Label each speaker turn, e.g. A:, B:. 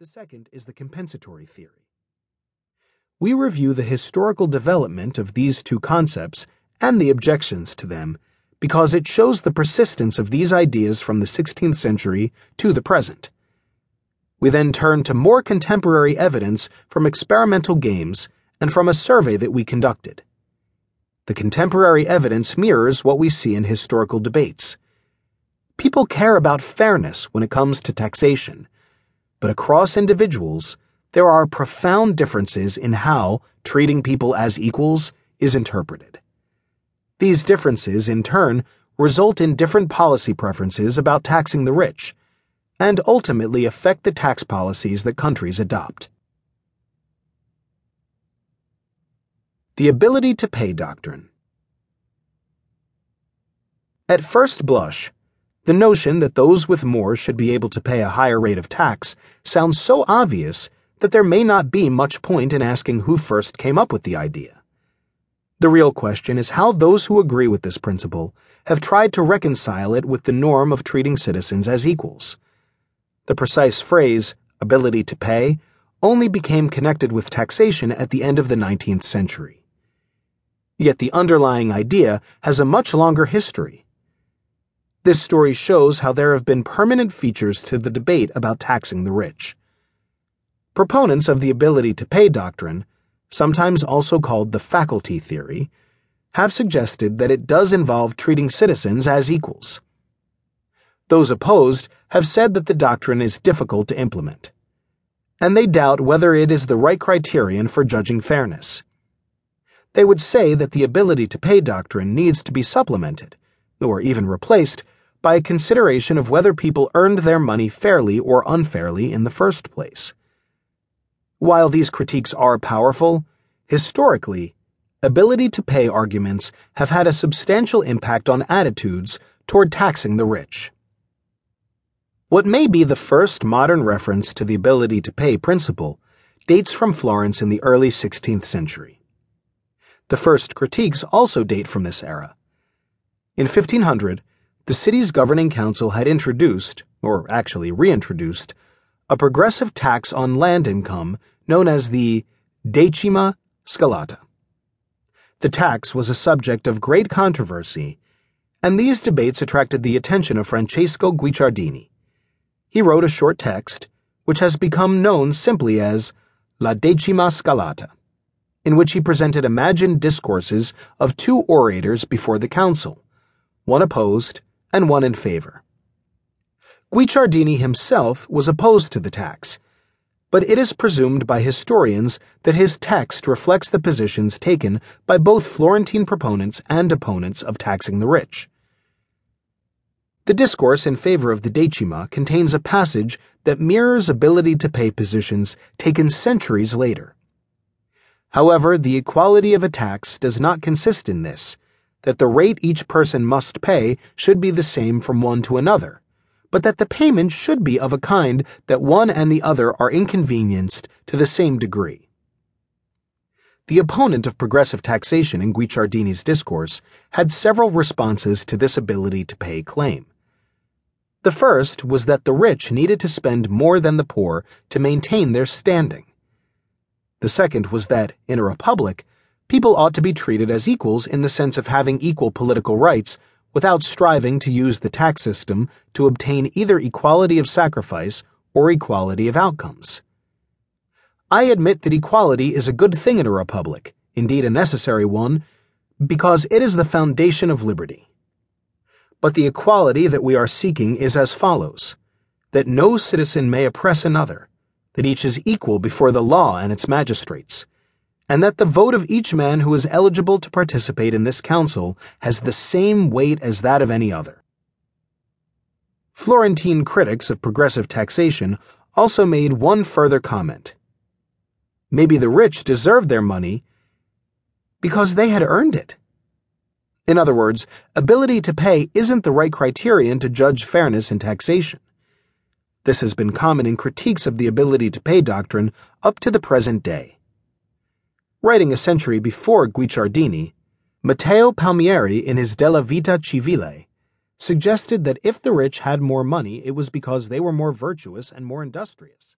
A: The second is the compensatory theory. We review the historical development of these two concepts and the objections to them because it shows the persistence of these ideas from the 16th century to the present. We then turn to more contemporary evidence from experimental games and from a survey that we conducted. The contemporary evidence mirrors what we see in historical debates. People care about fairness when it comes to taxation but across individuals, there are profound differences in how treating people as equals is interpreted. These differences, in turn, result in different policy preferences about taxing the rich, and ultimately affect the tax policies that countries adopt. The Ability to Pay Doctrine At first blush, the notion that those with more should be able to pay a higher rate of tax sounds so obvious that there may not be much point in asking who first came up with the idea. The real question is how those who agree with this principle have tried to reconcile it with the norm of treating citizens as equals. The precise phrase, ability to pay, only became connected with taxation at the end of the 19th century. Yet the underlying idea has a much longer history. This story shows how there have been permanent features to the debate about taxing the rich. Proponents of the ability to pay doctrine, sometimes also called the faculty theory, have suggested that it does involve treating citizens as equals. Those opposed have said that the doctrine is difficult to implement, and they doubt whether it is the right criterion for judging fairness. They would say that the ability to pay doctrine needs to be supplemented or even replaced, by a consideration of whether people earned their money fairly or unfairly in the first place. While these critiques are powerful, historically, ability to pay arguments have had a substantial impact on attitudes toward taxing the rich. What may be the first modern reference to the ability to pay principle dates from Florence in the early 16th century. The first critiques also date from this era. In 1500, the city's governing council had introduced, or actually reintroduced, a progressive tax on land income known as the decima scalata. The tax was a subject of great controversy, and these debates attracted the attention of Francesco Guicciardini. He wrote a short text, which has become known simply as La Decima Scalata, in which he presented imagined discourses of two orators before the council one opposed, and one in favor. Guicciardini himself was opposed to the tax, but it is presumed by historians that his text reflects the positions taken by both Florentine proponents and opponents of taxing the rich. The discourse in favor of the Decima contains a passage that mirrors ability to pay positions taken centuries later. However, the equality of a tax does not consist in this that the rate each person must pay should be the same from one to another, but that the payment should be of a kind that one and the other are inconvenienced to the same degree. The opponent of progressive taxation in Guicciardini's discourse had several responses to this ability to pay claim. The first was that the rich needed to spend more than the poor to maintain their standing. The second was that, in a republic, people ought to be treated as equals in the sense of having equal political rights without striving to use the tax system to obtain either equality of sacrifice or equality of outcomes. I admit that equality is a good thing in a republic, indeed a necessary one, because it is the foundation of liberty. But the equality that we are seeking is as follows that no citizen may oppress another, that each is equal before the law and its magistrates and that the vote of each man who is eligible to participate in this council has the same weight as that of any other. Florentine critics of progressive taxation also made one further comment. Maybe the rich deserved their money because they had earned it. In other words, ability to pay isn't the right criterion to judge fairness in taxation. This has been common in critiques of the ability to pay doctrine up to the present day. Writing a century before Guicciardini, Matteo Palmieri in his Della Vita Civile suggested that if the rich had more money, it was because they were more virtuous and more industrious.